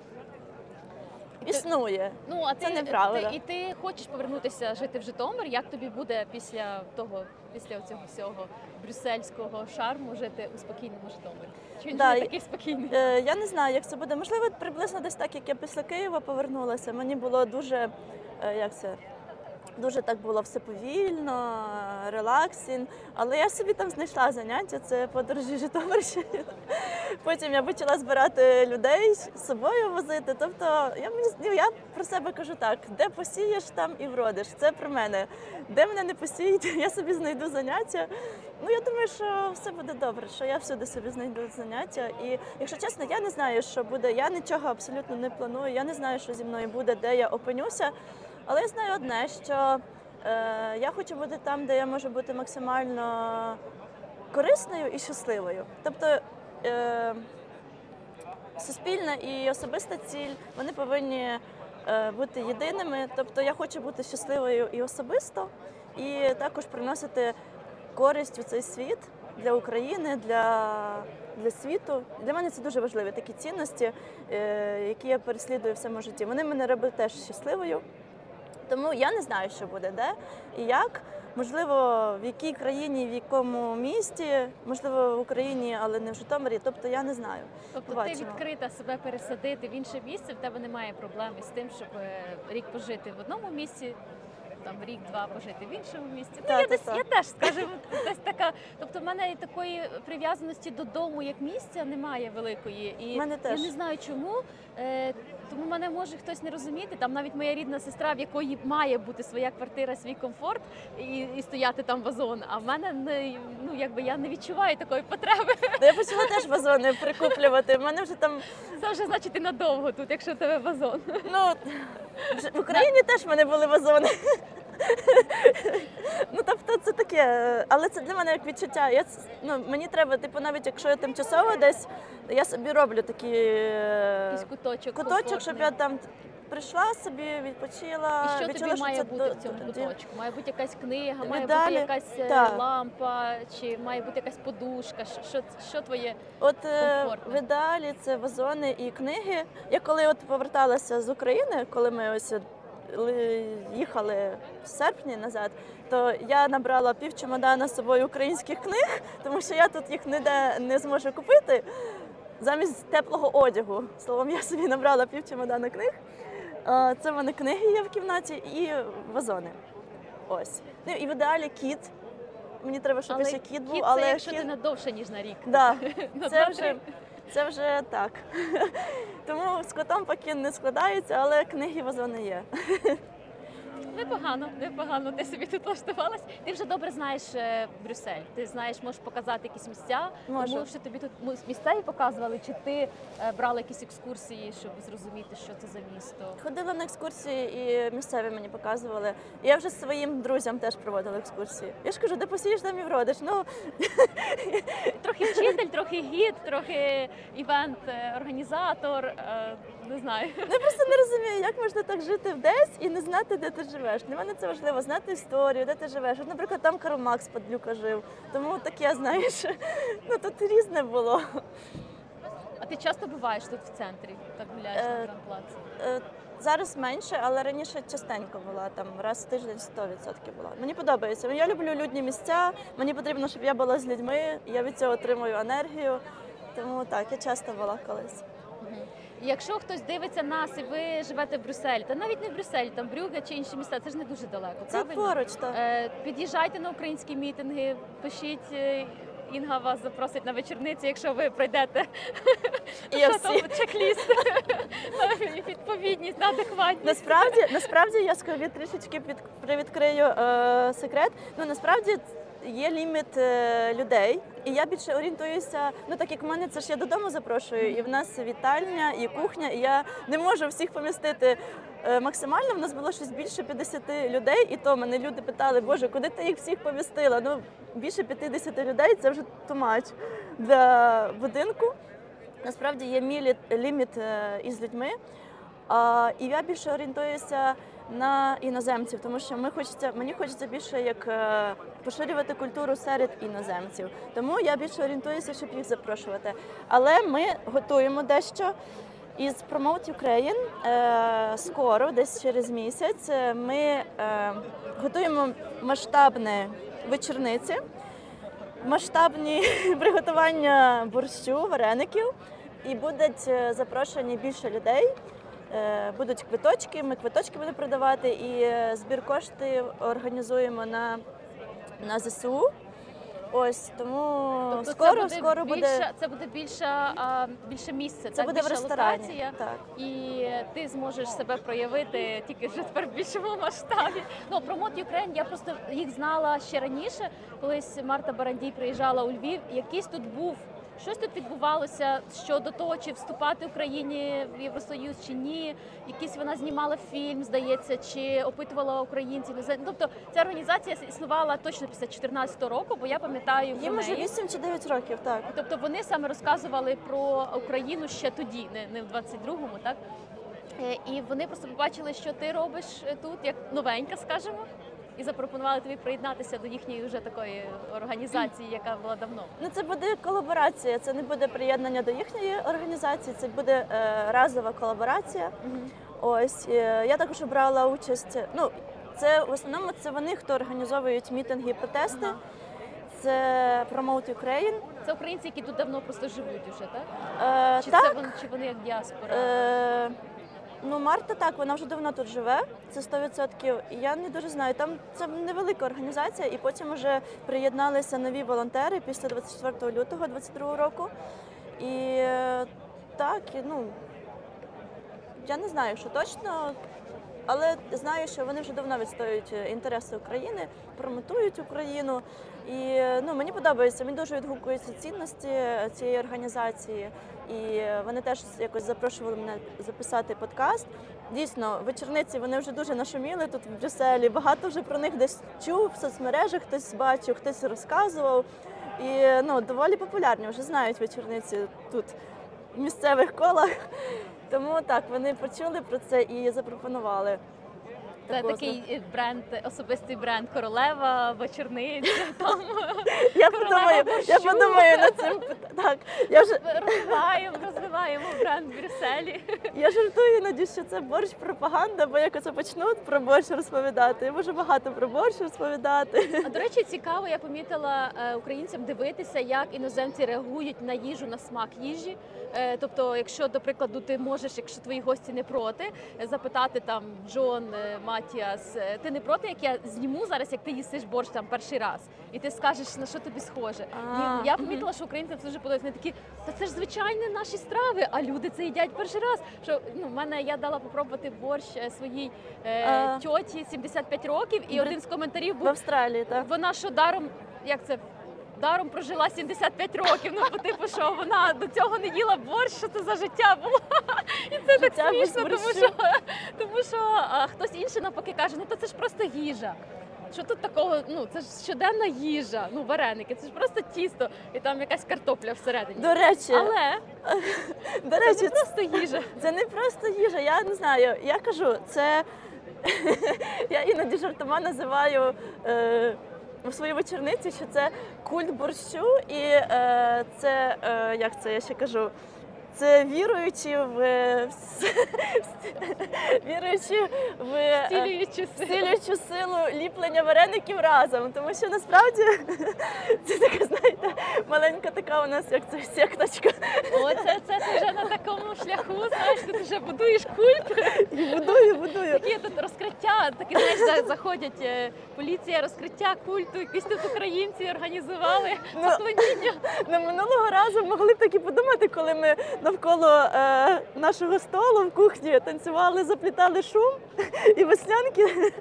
Існує. Ну а Це ти, неправда. ти і ти хочеш повернутися жити в Житомир. Як тобі буде після того, після цього всього брюссельського шарму жити у спокійному Житомирі? Чи він Да, не такий спокійний? Е, я не знаю, як це буде. Можливо, приблизно десь так, як я після Києва повернулася. Мені було дуже е, як це. Дуже так було все повільно, релаксін. Але я собі там знайшла заняття, це подорожі Житомирщини. Потім я почала збирати людей з собою возити. Тобто я мені ну, я про себе кажу так: де посієш, там і вродиш. Це про мене. Де мене не посіють, я собі знайду заняття. Ну я думаю, що все буде добре, що я всюди собі знайду заняття. І якщо чесно, я не знаю, що буде. Я нічого абсолютно не планую. Я не знаю, що зі мною буде, де я опинюся. Але я знаю одне, що е, я хочу бути там, де я можу бути максимально корисною і щасливою. Тобто е, суспільна і особиста ціль вони повинні е, бути єдиними. Тобто я хочу бути щасливою і особисто, і також приносити користь у цей світ для України, для, для світу. Для мене це дуже важливі такі цінності, е, які я переслідую в своєму житті. Вони мене роблять теж щасливою. Тому я не знаю, що буде де і як. Можливо, в якій країні, в якому місті, можливо, в Україні, але не в Житомирі. Тобто я не знаю. Тобто ти відкрита себе пересадити в інше місце, в тебе немає проблеми з тим, щоб е, рік пожити в одному місці, там рік-два пожити в іншому місці. Ну, Та, я, та, десь, та. я теж, скажімо, десь така. Тобто, в мене такої прив'язаності додому як місця немає великої. І мене теж. я не знаю чому. Е, тому мене може хтось не розуміти. Там навіть моя рідна сестра, в якої має бути своя квартира, свій комфорт і, і стояти там вазон. А в мене не ну якби я не відчуваю такої потреби. Та я почала теж вазони прикуплювати. У мене вже там Це вже значить ти надовго тут, якщо в тебе вазон. Ну, в Україні теж в мене були вазони. Ну, тобто це таке, але це для мене як відчуття. Я, ну, мені треба, типу, навіть якщо я тимчасово десь, я собі роблю такі е, Якийсь куточок. куточок, щоб комфортний. я там прийшла собі, відпочила. І що відчула, тобі має це бути в цьому куточку? Має бути якась книга, має Медалі. бути якась е, Так. лампа, чи має бути якась подушка? Що, що, що твоє? От е, комфортно? в ідеалі це вазони і книги. Я коли от поверталася з України, коли ми ось їхали в серпні назад, то я набрала пів чемодана з собою українських книг, тому що я тут їх ніде не зможу купити. Замість теплого одягу. Словом, я собі набрала пів чемодана книг. Це в мене книги є в кімнаті і вазони. Ось. Ну і в ідеалі кіт. Мені треба, щоб ще кіт був, кіт але це якщо кіт... ти не довше, ніж на рік. Да. Це вже, це вже так. Тому з котом поки не складається, але книги вазони є. Непогано, непогано. Ти собі тут влаштувалась. Ти вже добре знаєш е, Брюссель. Ти знаєш, можеш показати якісь місця. Можу. Тому що тобі тут му- місцеві показували, чи ти е, брала якісь екскурсії, щоб зрозуміти, що це за місто. Ходила на екскурсії і місцеві мені показували. Я вже своїм друзям теж проводила екскурсії. Я ж кажу, де посієш, там і вродиш. Ну Трохи вчитель, трохи гід, трохи івент, е, організатор. е, Не знаю. я просто не розумію, як можна так жити десь і не знати, де ти живеш. Для мене це важливо знати історію, де ти живеш. От, наприклад, там Карл Макс Падлюка жив. Тому таке, знаєш, ну тут різне було. А ти часто буваєш тут в центрі, так гуляєш на Е, Гранд-Плаці? Е, Зараз менше, але раніше частенько була там раз в тиждень 100% була. Мені подобається. Я люблю людні місця. Мені потрібно, щоб я була з людьми. Я від цього отримую енергію. Тому так, я часто була колись. Якщо хтось дивиться нас і ви живете в Брюсселі, та навіть не в Брюсселі, там Брюге чи інші міста, це ж не дуже далеко. Це правильно? поруч, так. Е, Під'їжджайте на українські мітинги, пишіть. е, Інга вас запросить на вечорниці, якщо ви пройдете що всі. чек-ліст, відповідність, адекватність. Насправді, насправді я скажу трішечки під привідкрию е, секрет. Ну насправді є ліміт е, людей, і я більше орієнтуюся. Ну так як в мене це ж я додому запрошую, і в нас вітальня, і кухня, і я не можу всіх помістити. е, Максимально в нас було щось більше 50 людей, і то мене люди питали, Боже, куди ти їх всіх помістила? Ну більше 50 людей це вже тумач для будинку. Насправді є мій ліміт е, із людьми. І я більше орієнтуюся на іноземців, тому що ми хочеться, мені хочеться більше як е, поширювати культуру серед іноземців. Тому я більше орієнтуюся, щоб їх запрошувати. Але ми готуємо дещо. Із Promote Ukraine е, скоро, десь через місяць, е, ми готуємо масштабне вечорниці, масштабні приготування борщу, вареників, і будуть запрошені більше людей. Е, Будуть квиточки, ми квиточки будемо продавати, і е, збір коштів організуємо на, на ЗСУ. Ось тому Тобто скоро, це буде скоро більше, це буде більше, а, більше місце, Це так? буде в більша ресторані. локація. Так. І ти зможеш себе проявити тільки вже тепер в більшому масштабі. Ну про Мод Ukraine я просто їх знала ще раніше. Колись Марта Барандій приїжджала у Львів. Якийсь тут був. Щось тут відбувалося щодо того, чи вступати Україні в Євросоюз чи ні. Якийсь вона знімала фільм, здається, чи опитувала українців. Ну, Тобто ця організація існувала точно після 2014 року, бо я пам'ятаю Їм неї. 8 чи 9 років, так. Тобто вони саме розказували про Україну ще тоді, не, не в 22-му, так? Е, І вони просто побачили, що ти робиш тут, як новенька, скажімо, і запропонували тобі приєднатися до їхньої вже такої організації, яка була давно. Ну це буде колаборація. Це не буде приєднання до їхньої організації, це буде е, разова колаборація. Ось е, я також брала участь. Ну це в основному це вони, хто організовують мітинги і протести. Ага. Це Promote Ukraine. Це українці, які тут давно просто живуть уже, так? Е, Чи так, це вони, чи вони як діаспора? Е, ну, Марта так, вона вже давно тут живе, це 100%. І Я не дуже знаю. Там це невелика організація, і потім вже приєдналися нові волонтери після 24 лютого 2022 року. І так, ну я не знаю, що точно. Але знаю, що вони вже давно відстоюють е, інтереси України, промотують Україну. І ну, мені подобається, мені дуже відгукуються цінності цієї організації. І вони теж якось запрошували мене записати подкаст. Дійсно, вечорниці вони вже дуже нашуміли тут в Брюсселі. Багато вже про них десь чув в соцмережах, хтось бачив, хтось розказував. І ну, доволі популярні, вже знають вечорниці тут в місцевих колах. Тому так, вони почули про це і запропонували. Це такий е, бренд, особистий бренд королева, вечорниця. Там Я подумаю, я подумаю над цим. Так, я вже розвиваємо, розвиваємо бренд в Брюсселі. я жартую іноді, що це борщ пропаганда, бо як оце почнуть про борщ розповідати. Я можу багато про борщ розповідати. А до речі, цікаво, я помітила е, українцям дивитися, як іноземці реагують на їжу, на смак їжі. Е, Тобто, якщо до прикладу ти можеш, якщо твої гості не проти, запитати там Джон, е, Матіас, ти не проти, як я зніму зараз, як ти їсиш борщ там перший раз, і ти скажеш на що тобі схоже. І я помітила, що українцям це дуже подобається. Вони такі, та це ж звичайні наші страви, а люди це їдять перший раз. Що ну, мене я дала попробувати борщ е, своїй е, тьоті 75 років, і один з коментарів В був Австралії, так. вона що даром, як це? Даром прожила 75 років. Ну, по типу, що вона до цього не їла борщ, що це за життя було. І це так Життя без смішно, тому що, тому що а, хтось інший навпаки каже, ну то це ж просто їжа. Що тут такого? Ну це ж щоденна їжа. Ну, вареники, це ж просто тісто, і там якась картопля всередині. До речі, Але до це не просто їжа. Це не просто їжа, я не знаю. Я кажу, це я іноді жартома називаю е, у своїй вечорниці, що це культ борщу, і е, це е, як це я ще кажу. Це віруючи в е, віруючи в е, Цілюючи сили. силу ліплення вареників разом. Тому що насправді це така, знаєте, маленька така у нас, як це секточка. Оце це ти вже на такому шляху. Знаєш, ти вже будуєш культ. І будую, будую. Такі тут розкриття, такі знаєш, заходять е, поліція, розкриття культу, якісь тут українці організували Ну. Ну, минулого разу могли б таки подумати, коли ми навколо е, нашого столу в кухні танцювали, заплітали шум і веснянки.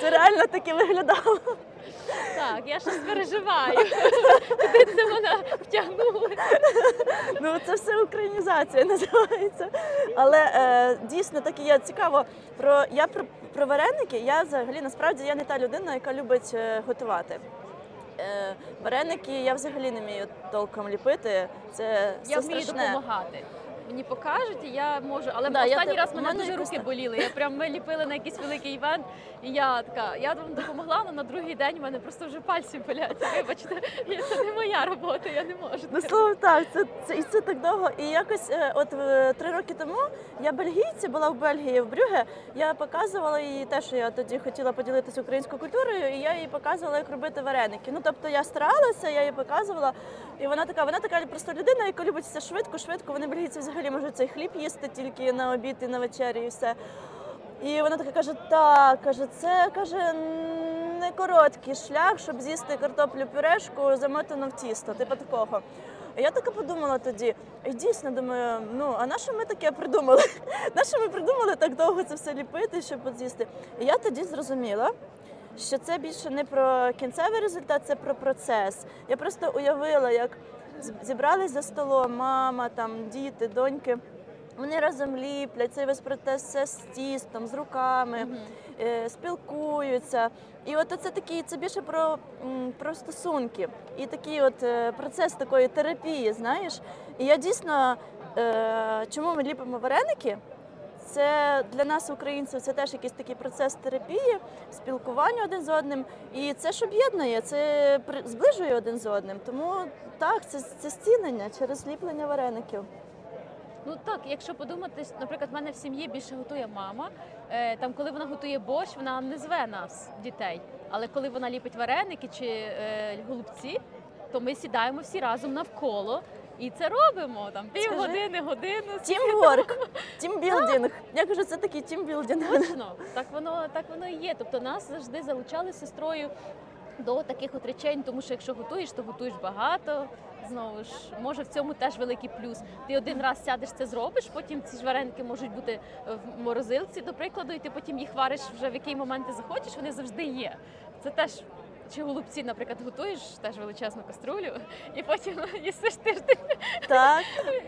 Це реально таки виглядало. Так, я щось переживаю. Куди це мене втягнули? Ну це все українізація називається. Але е, дійсно так і є цікаво. Про я про, про вареники. Я взагалі насправді я не та людина, яка любить е, готувати. Е, вареники я взагалі не вмію толком ліпити. Це все Я вмію страшне. допомагати. Мені покажуть, і я можу. Але Да, останній те- раз мене дуже руки боліли. Я прям ми ліпили на якийсь великий івент, і я така, я вам допомогла, але на другий день в мене просто вже пальці болять. Вибачте, я- це не моя робота, я не можу. Ну словом так, це, це і це так довго. І якось е, от е, три роки тому я бельгійці була в Бельгії в Брюге. Я показувала їй те, що я тоді хотіла поділитися українською культурою, і я їй показувала, як робити вареники. Ну тобто я старалася, я їй показувала. І вона така, вона така просто людина, яка любить все швидко, швидко. Вони бельгійці взагалі можуть цей хліб їсти тільки на обід і на вечерю, і все. І вона така каже: так, каже, це каже не короткий шлях, щоб з'їсти картоплю пюрешку, замотану в тісто, типу такого. І я така подумала тоді, і дійсно думаю, ну а на що ми таке придумали? На що ми придумали так довго це все ліпити, щоб з'їсти? І я тоді зрозуміла. Що це більше не про кінцевий результат, це про процес. Я просто уявила, як зібрались за столом мама, там діти, доньки. Вони разом ліплять цей весь процес все з тістом, з руками, Мгм. е, спілкуються. І от це такий, це більше про, про стосунки і такий от е, процес такої терапії, знаєш. І я дійсно, е, чому ми ліпимо вареники? Це для нас, українців, це теж якийсь такий процес терапії, спілкування один з одним. І це ж об'єднує, це зближує один з одним. Тому так, це, це зцінення через ліплення вареників. Ну так, якщо подумати, наприклад, в мене в сім'ї більше готує мама. Е, Там, коли вона готує борщ, вона не зве нас, дітей. Але коли вона ліпить вареники чи е, голубці, то ми сідаємо всі разом навколо і це робимо там півгодини, годину. Тімворк, тімбілдинг. Я кажу, це такий тімбілдинг. Точно, так воно так воно і є. Тобто нас завжди залучали з сестрою до таких от речей, тому що якщо готуєш, то готуєш багато. Знову ж, може в цьому теж великий плюс. Ти один раз сядеш, це зробиш, потім ці ж вареники можуть бути в морозилці, до прикладу, і ти потім їх вариш вже в який момент ти захочеш, вони завжди є. Це теж. Чи голубці, наприклад, готуєш теж величезну каструлю, і потім їсиш тиждень, Так,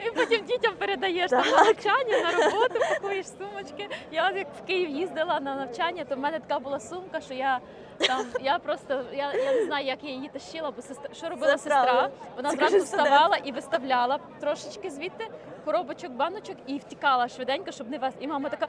і потім дітям передаєш там на навчання, на роботу, пакуєш сумочки. Я як в Київ їздила на навчання, то в мене така була сумка, що я там я просто я, я не знаю, як я її тащила, бо сестра що робила Це сестра. Вона зранку вставала і виставляла трошечки звідти, коробочок, баночок і втікала швиденько, щоб не вести. І мама така,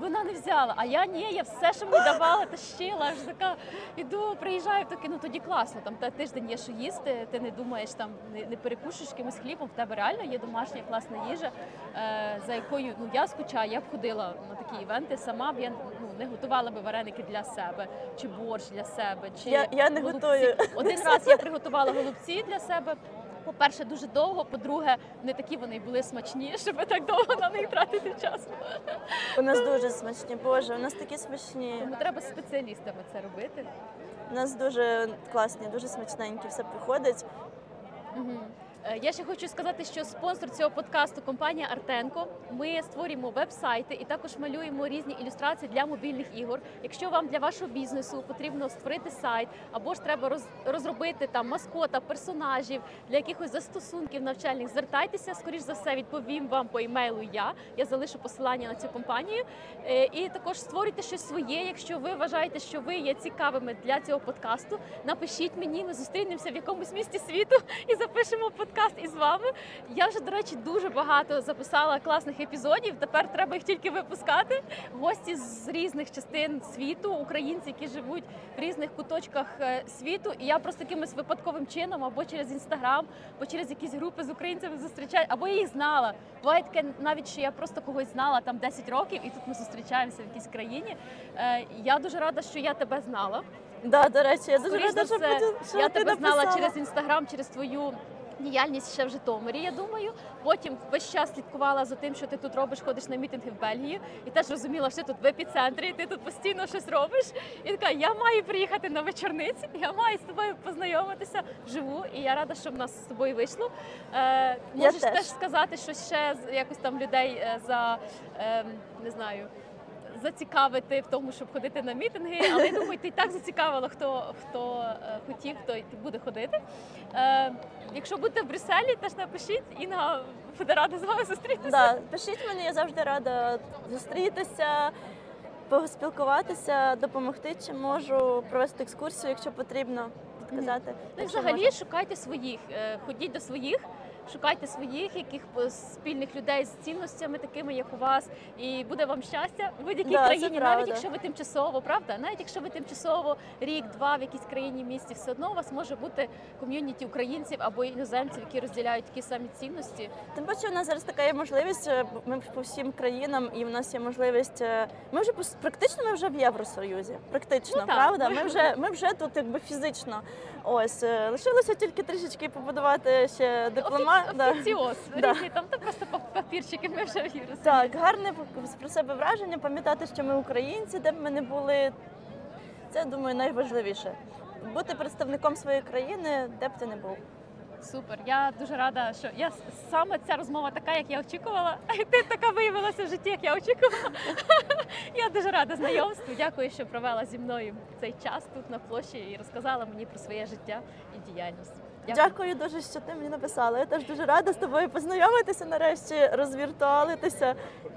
вона не взяла. А я ні, я все, що мені давала, тащила. Аж така іду, приїжджаю, таки, ну тоді класно. Там та тиждень є що їсти. Ти не думаєш там, не, не перекушуєш якимось хлібом. В тебе реально є домашня класна їжа, е, за якою ну я скучаю. Я б ходила на такі івенти. Сама б я ну не готувала би вареники для себе, чи борщ для себе, чи Я- я не голубці. готую. Один раз я приготувала голубці для себе. По-перше, дуже довго. По-друге, не такі вони й були смачні, щоб так довго на них тратити час. У нас дуже смачні, боже, у нас такі смачні. Тому треба з спеціалістами це робити. У нас дуже класні, дуже смачненькі все приходить. Мгм. Е, Я ще хочу сказати, що спонсор цього подкасту компанія Артенко. Ми створюємо веб-сайти і також малюємо різні ілюстрації для мобільних ігор. Якщо вам для вашого бізнесу потрібно створити сайт, або ж треба роз- розробити там маскота, персонажів для якихось застосунків навчальних, звертайтеся. Скоріш за все, відповім вам по емейлу. Я я залишу посилання на цю компанію. Е, І також створюйте щось своє. Якщо ви вважаєте, що ви є цікавими для цього подкасту, напишіть мені. Ми зустрінемося в якомусь місті світу і запишемо подкаст із вами. Я вже, до речі, дуже багато записала класних епізодів. Тепер треба їх тільки випускати. Гості з різних частин світу, українці, які живуть в різних куточках е, світу. І я просто якимось випадковим чином або через інстаграм, або через якісь групи з українцями зустрічаю, або я їх знала. Буває таке навіть, що я просто когось знала там 10 років, і тут ми зустрічаємося в якійсь країні. Е, Я дуже рада, що я тебе знала. Да, до речі, я дуже рада, що, що я ти тебе знала через інстаграм, через твою діяльність ще в Житомирі. Я думаю. Потім весь час слідкувала за тим, що ти тут робиш, ходиш на мітинги в Бельгії, і теж розуміла, що тут в епіцентрі, і ти тут постійно щось робиш. І така, я маю приїхати на вечорниці, я маю з тобою познайомитися вживу, і я рада, що в нас з тобою вийшло. Е, можеш теж. теж сказати щось ще якось там людей е, за е, не знаю зацікавити в тому, щоб ходити на мітинги, але я думаю, ти так зацікавила, хто хто е, хотів, хто й буде ходити. Е, якщо будете в Брюсселі, теж напишіть Інга буде рада з вами зустрітися. Да, пишіть мені, я завжди рада зустрітися, поспілкуватися, допомогти, чи можу провести екскурсію, якщо потрібно підказати. Ну взагалі можна. шукайте своїх, е, ходіть до своїх. Шукайте своїх, яких спільних людей з цінностями, такими як у вас, і буде вам щастя в будь-якій Да, країні, навіть якщо ви тимчасово, правда, навіть якщо ви тимчасово рік-два в якійсь країні місті, все одно у вас може бути ком'юніті українців або іноземців, які розділяють такі самі цінності. Тим паче, у нас зараз така є можливість. е, Ми по всім країнам, і в нас є можливість. е, Ми вже практично ми вже в Євросоюзі. Практично, Ну, правда? Ми вже ми вже тут якби фізично. Ось е, лишилося тільки трішечки побудувати ще диплома. Офі... Да. Офіціоз, Да. там то просто папірчики ми вже вірусі. Так, гарне про себе враження, пам'ятати, що ми українці, де б ми не були. Це, думаю, найважливіше. Бути представником своєї країни, де б ти не був. Супер. Я дуже рада, що я саме ця розмова така, як я очікувала. Ти така виявилася в житті, як я очікувала. Я дуже рада знайомству. Дякую, що провела зі мною цей час тут на площі і розказала мені про своє життя і діяльність. Дякую дуже, що ти мені написала. Я теж дуже рада з тобою познайомитися нарешті, розвіртуалитися.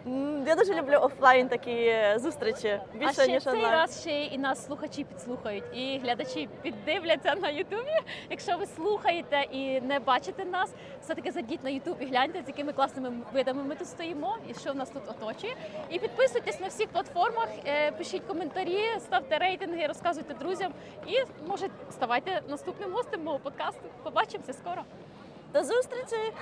М, Я дуже люблю офлайн такі зустрічі більше а ще ніж цей онлайн. раз ще і нас слухачі підслухають, і глядачі піддивляться на Ютубі. Якщо ви слухаєте і не бачите нас, все таки зайдіть на Ютуб і гляньте, з якими класними видами ми тут стоїмо, і що в нас тут оточує. І підписуйтесь на всіх платформах, е, пишіть коментарі, ставте рейтинги, розказуйте друзям. І може ставайте наступним гостем мого подкасту. Побачимося скоро. До зустрічі!